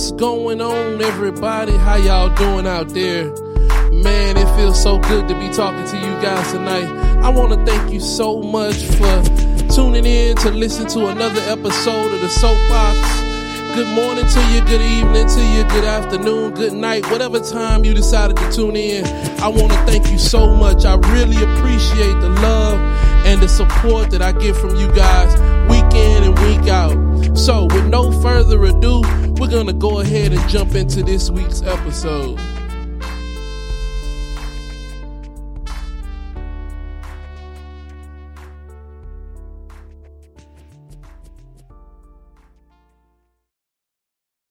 What's going on, everybody? How y'all doing out there? Man, it feels so good to be talking to you guys tonight. I want to thank you so much for tuning in to listen to another episode of the Soapbox. Good morning to you, good evening to you, good afternoon, good night, whatever time you decided to tune in. I want to thank you so much. I really appreciate the love and the support that I get from you guys week in and week out. So, with no further ado, we're to go ahead and jump into this week's episode.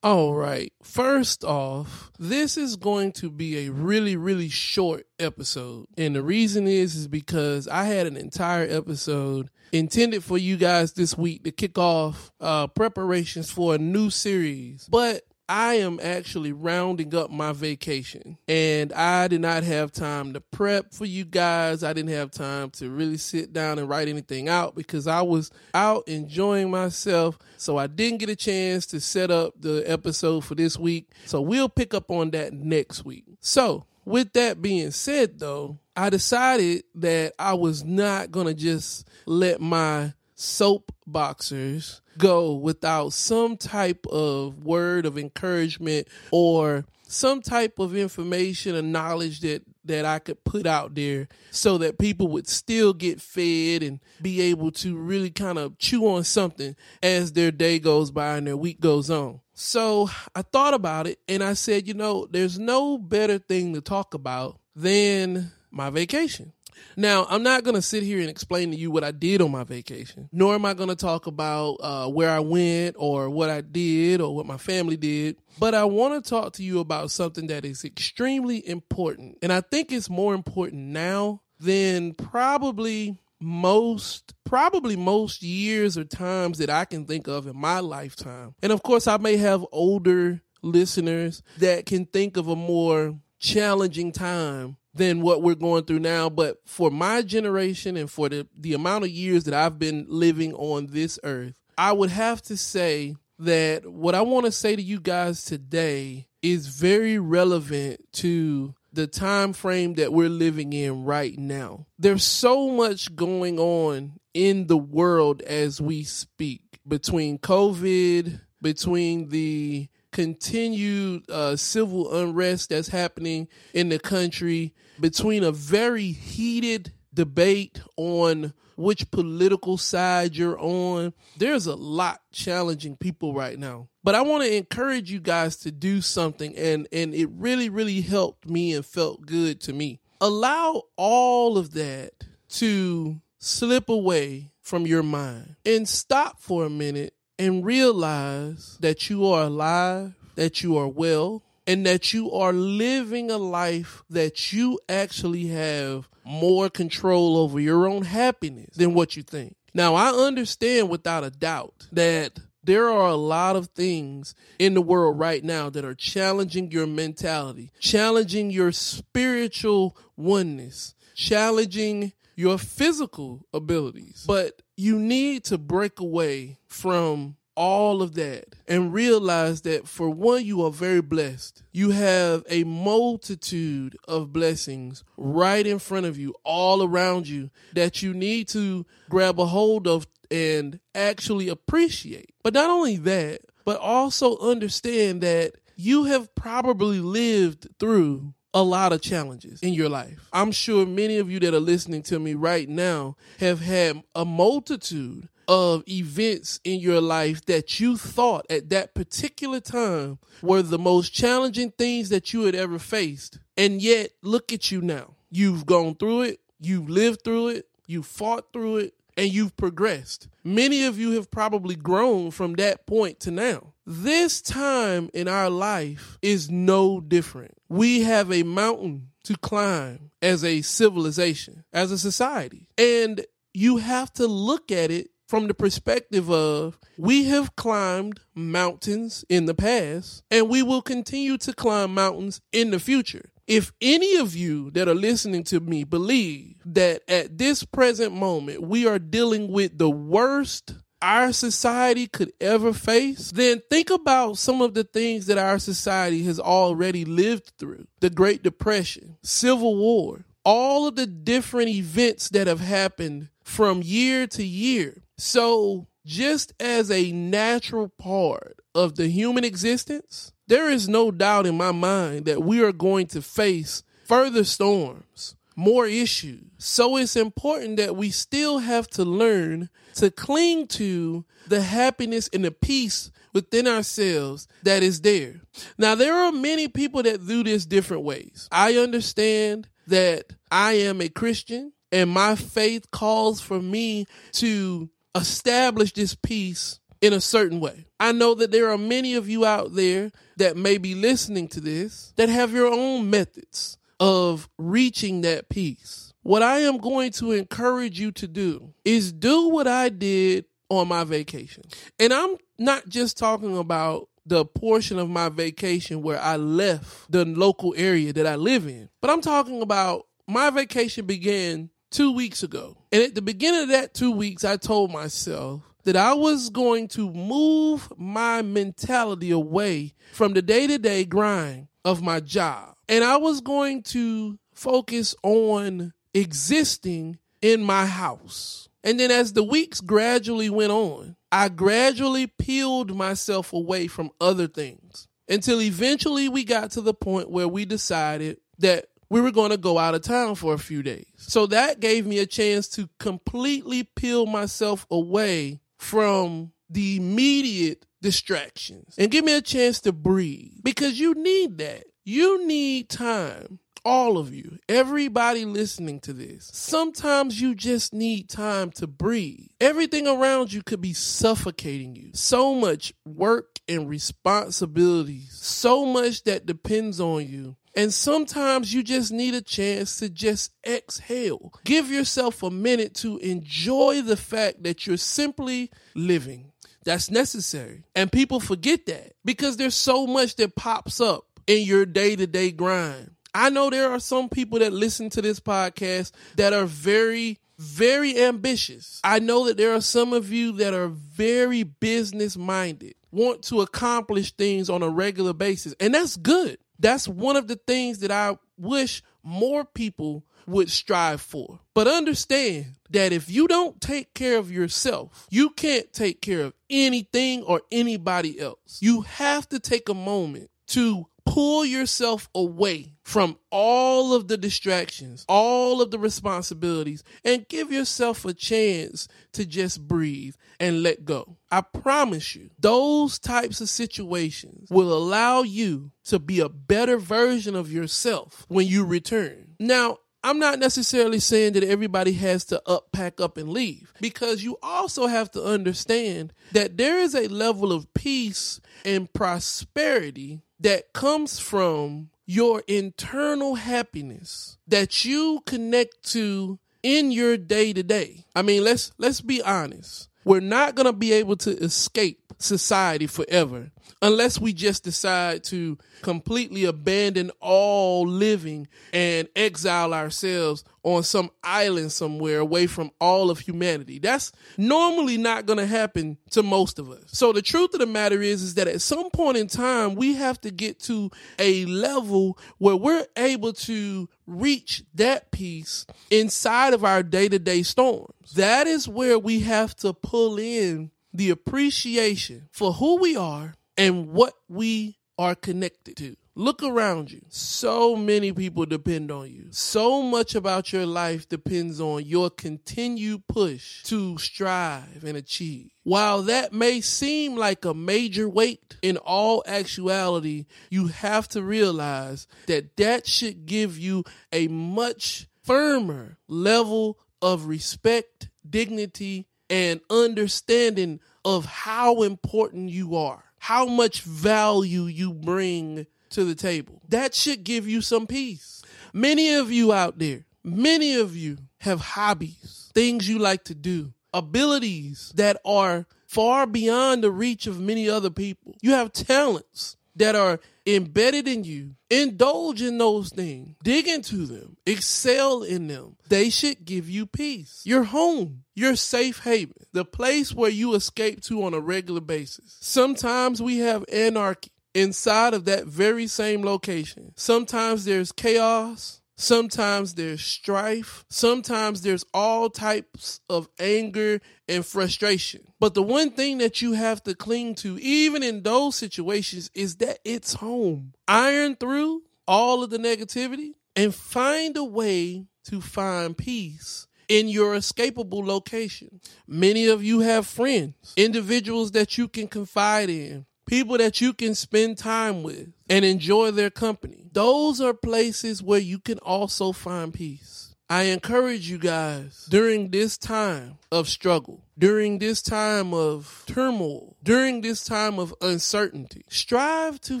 All right. First off, this is going to be a really, really short episode. And the reason is, is because I had an entire episode intended for you guys this week to kick off uh, preparations for a new series. But I am actually rounding up my vacation and I did not have time to prep for you guys. I didn't have time to really sit down and write anything out because I was out enjoying myself. So I didn't get a chance to set up the episode for this week. So we'll pick up on that next week. So with that being said, though, I decided that I was not going to just let my soap boxers go without some type of word of encouragement or some type of information or knowledge that that I could put out there so that people would still get fed and be able to really kind of chew on something as their day goes by and their week goes on. So I thought about it and I said, you know, there's no better thing to talk about than my vacation. Now, I'm not going to sit here and explain to you what I did on my vacation, nor am I going to talk about uh, where I went or what I did or what my family did. But I want to talk to you about something that is extremely important. And I think it's more important now than probably most probably most years or times that I can think of in my lifetime. And of course, I may have older listeners that can think of a more challenging time than what we're going through now. But for my generation and for the, the amount of years that I've been living on this earth, I would have to say that what I want to say to you guys today is very relevant to the time frame that we're living in right now. There's so much going on in the world as we speak between COVID, between the continued uh, civil unrest that's happening in the country, between a very heated debate on which political side you're on. There's a lot challenging people right now. But I want to encourage you guys to do something and and it really really helped me and felt good to me. Allow all of that to slip away from your mind and stop for a minute and realize that you are alive, that you are well, and that you are living a life that you actually have more control over your own happiness than what you think. Now, I understand without a doubt that there are a lot of things in the world right now that are challenging your mentality, challenging your spiritual oneness, challenging your physical abilities. But you need to break away from all of that and realize that for one, you are very blessed. You have a multitude of blessings right in front of you, all around you, that you need to grab a hold of and actually appreciate. But not only that, but also understand that you have probably lived through a lot of challenges in your life. I'm sure many of you that are listening to me right now have had a multitude of events in your life that you thought at that particular time were the most challenging things that you had ever faced. And yet, look at you now. You've gone through it, you've lived through it, you fought through it, and you've progressed. Many of you have probably grown from that point to now. This time in our life is no different. We have a mountain to climb as a civilization, as a society. And you have to look at it from the perspective of we have climbed mountains in the past and we will continue to climb mountains in the future. If any of you that are listening to me believe that at this present moment we are dealing with the worst our society could ever face, then think about some of the things that our society has already lived through the Great Depression, Civil War, all of the different events that have happened from year to year. So, just as a natural part of the human existence, there is no doubt in my mind that we are going to face further storms, more issues. So it's important that we still have to learn to cling to the happiness and the peace within ourselves that is there. Now, there are many people that do this different ways. I understand that I am a Christian and my faith calls for me to establish this peace in a certain way. I know that there are many of you out there that may be listening to this that have your own methods of reaching that peace. What I am going to encourage you to do is do what I did on my vacation. And I'm not just talking about the portion of my vacation where I left the local area that I live in, but I'm talking about my vacation began two weeks ago. And at the beginning of that two weeks, I told myself that I was going to move my mentality away from the day to day grind of my job. And I was going to focus on existing in my house. And then as the weeks gradually went on, I gradually peeled myself away from other things until eventually we got to the point where we decided that we were going to go out of town for a few days. So that gave me a chance to completely peel myself away from the immediate distractions and give me a chance to breathe because you need that. You need time. All of you, everybody listening to this, sometimes you just need time to breathe. Everything around you could be suffocating you. So much work and responsibilities, so much that depends on you and sometimes you just need a chance to just exhale. Give yourself a minute to enjoy the fact that you're simply living. That's necessary. And people forget that because there's so much that pops up in your day to day grind. I know there are some people that listen to this podcast that are very, very ambitious. I know that there are some of you that are very business minded, want to accomplish things on a regular basis, and that's good. That's one of the things that I wish more people would strive for. But understand that if you don't take care of yourself, you can't take care of anything or anybody else. You have to take a moment to pull yourself away from all of the distractions, all of the responsibilities, and give yourself a chance to just breathe and let go. I promise you, those types of situations will allow you to be a better version of yourself when you return. Now, I'm not necessarily saying that everybody has to up, pack up, and leave because you also have to understand that there is a level of peace and prosperity that comes from your internal happiness that you connect to in your day to day. I mean, let's let's be honest. We're not going to be able to escape society forever unless we just decide to completely abandon all living and exile ourselves on some island somewhere away from all of humanity. That's normally not going to happen to most of us. So the truth of the matter is is that at some point in time we have to get to a level where we're able to reach that peace inside of our day-to-day storms. That is where we have to pull in the appreciation for who we are and what we are connected to. Look around you. So many people depend on you. So much about your life depends on your continued push to strive and achieve. While that may seem like a major weight, in all actuality, you have to realize that that should give you a much firmer level of respect, dignity, and understanding of how important you are, how much value you bring to the table. That should give you some peace. Many of you out there, many of you have hobbies, things you like to do, abilities that are far beyond the reach of many other people. You have talents that are embedded in you. Indulge in those things. Dig into them. Excel in them. They should give you peace. Your home, your safe haven, the place where you escape to on a regular basis. Sometimes we have anarchy inside of that very same location. Sometimes there's chaos. Sometimes there's strife. Sometimes there's all types of anger and frustration. But the one thing that you have to cling to, even in those situations, is that it's home. Iron through all of the negativity and find a way to find peace in your escapable location. Many of you have friends, individuals that you can confide in, people that you can spend time with and enjoy their company. Those are places where you can also find peace. I encourage you guys during this time of struggle, during this time of turmoil, during this time of uncertainty, strive to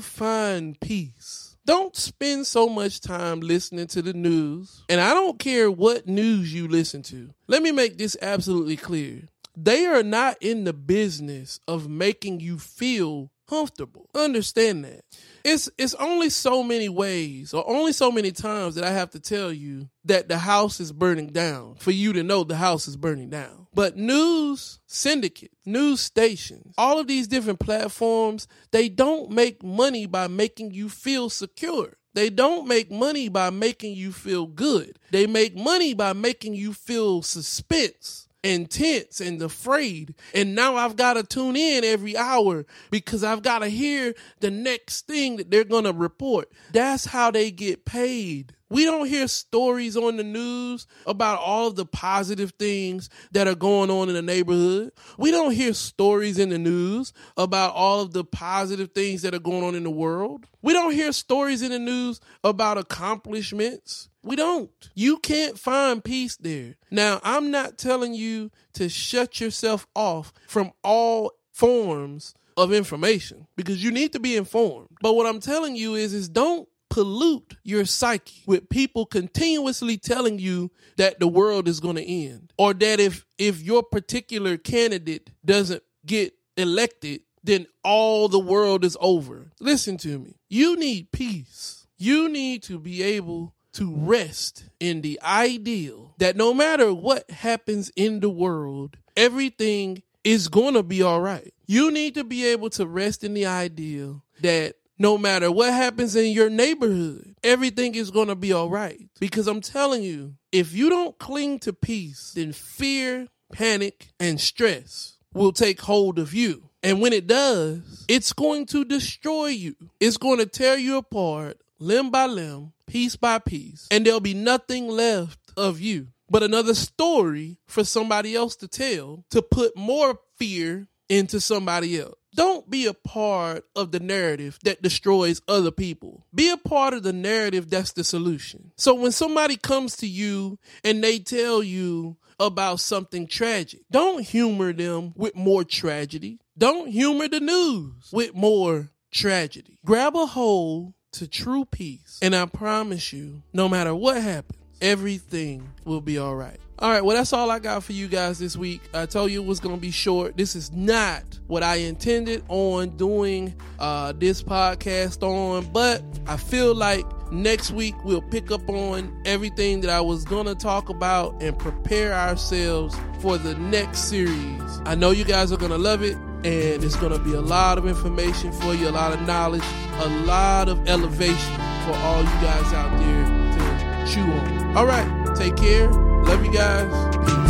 find peace. Don't spend so much time listening to the news. And I don't care what news you listen to. Let me make this absolutely clear. They are not in the business of making you feel comfortable. Understand that. It's it's only so many ways or only so many times that I have to tell you that the house is burning down for you to know the house is burning down. But news syndicate, news stations, all of these different platforms, they don't make money by making you feel secure. They don't make money by making you feel good. They make money by making you feel suspense and tense and afraid. And now I've got to tune in every hour because I've got to hear the next thing that they're going to report. That's how they get paid. We don't hear stories on the news about all of the positive things that are going on in the neighborhood. We don't hear stories in the news about all of the positive things that are going on in the world. We don't hear stories in the news about accomplishments. We don't. You can't find peace there. Now, I'm not telling you to shut yourself off from all forms of information because you need to be informed. But what I'm telling you is is don't pollute your psyche with people continuously telling you that the world is going to end or that if if your particular candidate doesn't get elected then all the world is over. Listen to me. You need peace. You need to be able to rest in the ideal that no matter what happens in the world, everything is going to be all right. You need to be able to rest in the ideal that no matter what happens in your neighborhood, everything is going to be all right. Because I'm telling you, if you don't cling to peace, then fear, panic, and stress will take hold of you. And when it does, it's going to destroy you. It's going to tear you apart limb by limb, piece by piece, and there'll be nothing left of you but another story for somebody else to tell to put more fear into somebody else. Don't be a part of the narrative that destroys other people. Be a part of the narrative that's the solution. So when somebody comes to you and they tell you about something tragic, don't humor them with more tragedy. Don't humor the news with more tragedy. Grab a hold to true peace. And I promise you, no matter what happens, everything will be all right. All right, well, that's all I got for you guys this week. I told you it was going to be short. This is not what I intended on doing uh, this podcast on, but I feel like next week we'll pick up on everything that I was going to talk about and prepare ourselves for the next series. I know you guys are going to love it and it's going to be a lot of information for you, a lot of knowledge, a lot of elevation for all you guys out there to chew on. All right, take care. Love you guys.